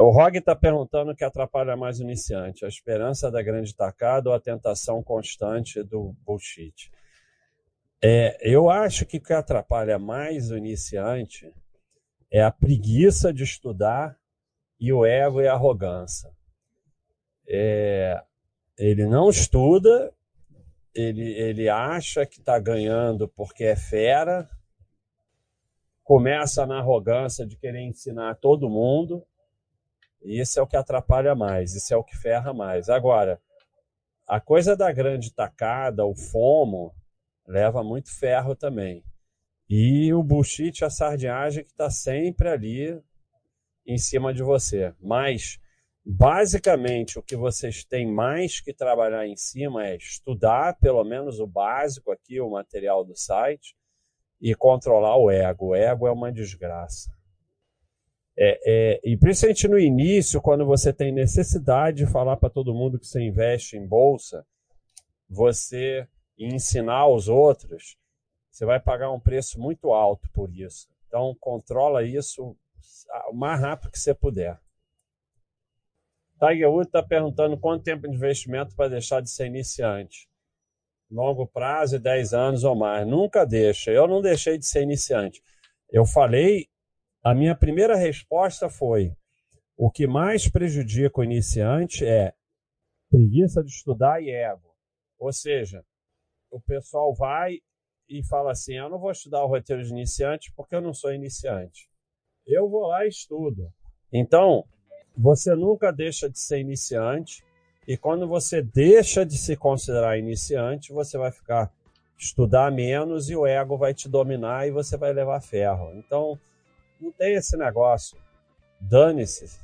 O Rog está perguntando o que atrapalha mais o iniciante: a esperança da grande tacada ou a tentação constante do bullshit? É, eu acho que o que atrapalha mais o iniciante é a preguiça de estudar e o ego e a arrogância. É, ele não estuda, ele, ele acha que está ganhando porque é fera, começa na arrogância de querer ensinar todo mundo, e isso é o que atrapalha mais, isso é o que ferra mais. Agora, a coisa da grande tacada, o fomo, leva muito ferro também. E o bullshit, a sardinhagem que está sempre ali em cima de você. Mas, basicamente, o que vocês têm mais que trabalhar em cima é estudar pelo menos o básico aqui, o material do site, e controlar o ego. O ego é uma desgraça. É, é, e principalmente no início, quando você tem necessidade de falar para todo mundo que você investe em bolsa, você ensinar os outros, você vai pagar um preço muito alto por isso. Então, controla isso o mais rápido que você puder. Tiger Woods está perguntando quanto tempo de investimento para deixar de ser iniciante. Longo prazo, 10 anos ou mais. Nunca deixa. Eu não deixei de ser iniciante. Eu falei, a minha primeira resposta foi: o que mais prejudica o iniciante é preguiça de estudar e ego. Ou seja, o pessoal vai e fala assim: eu não vou estudar o roteiro de iniciante porque eu não sou iniciante. Eu vou lá e estudo. Então, você nunca deixa de ser iniciante, e quando você deixa de se considerar iniciante, você vai ficar estudar menos e o ego vai te dominar e você vai levar ferro. Então, não tem esse negócio. Dane-se.